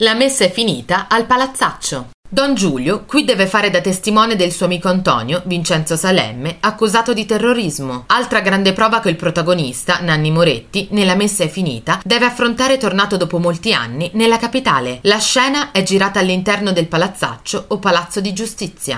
La messa è finita al palazzaccio. Don Giulio qui deve fare da testimone del suo amico Antonio, Vincenzo Salemme, accusato di terrorismo. Altra grande prova che il protagonista, Nanni Moretti, nella messa è finita, deve affrontare tornato dopo molti anni nella capitale. La scena è girata all'interno del palazzaccio o palazzo di giustizia.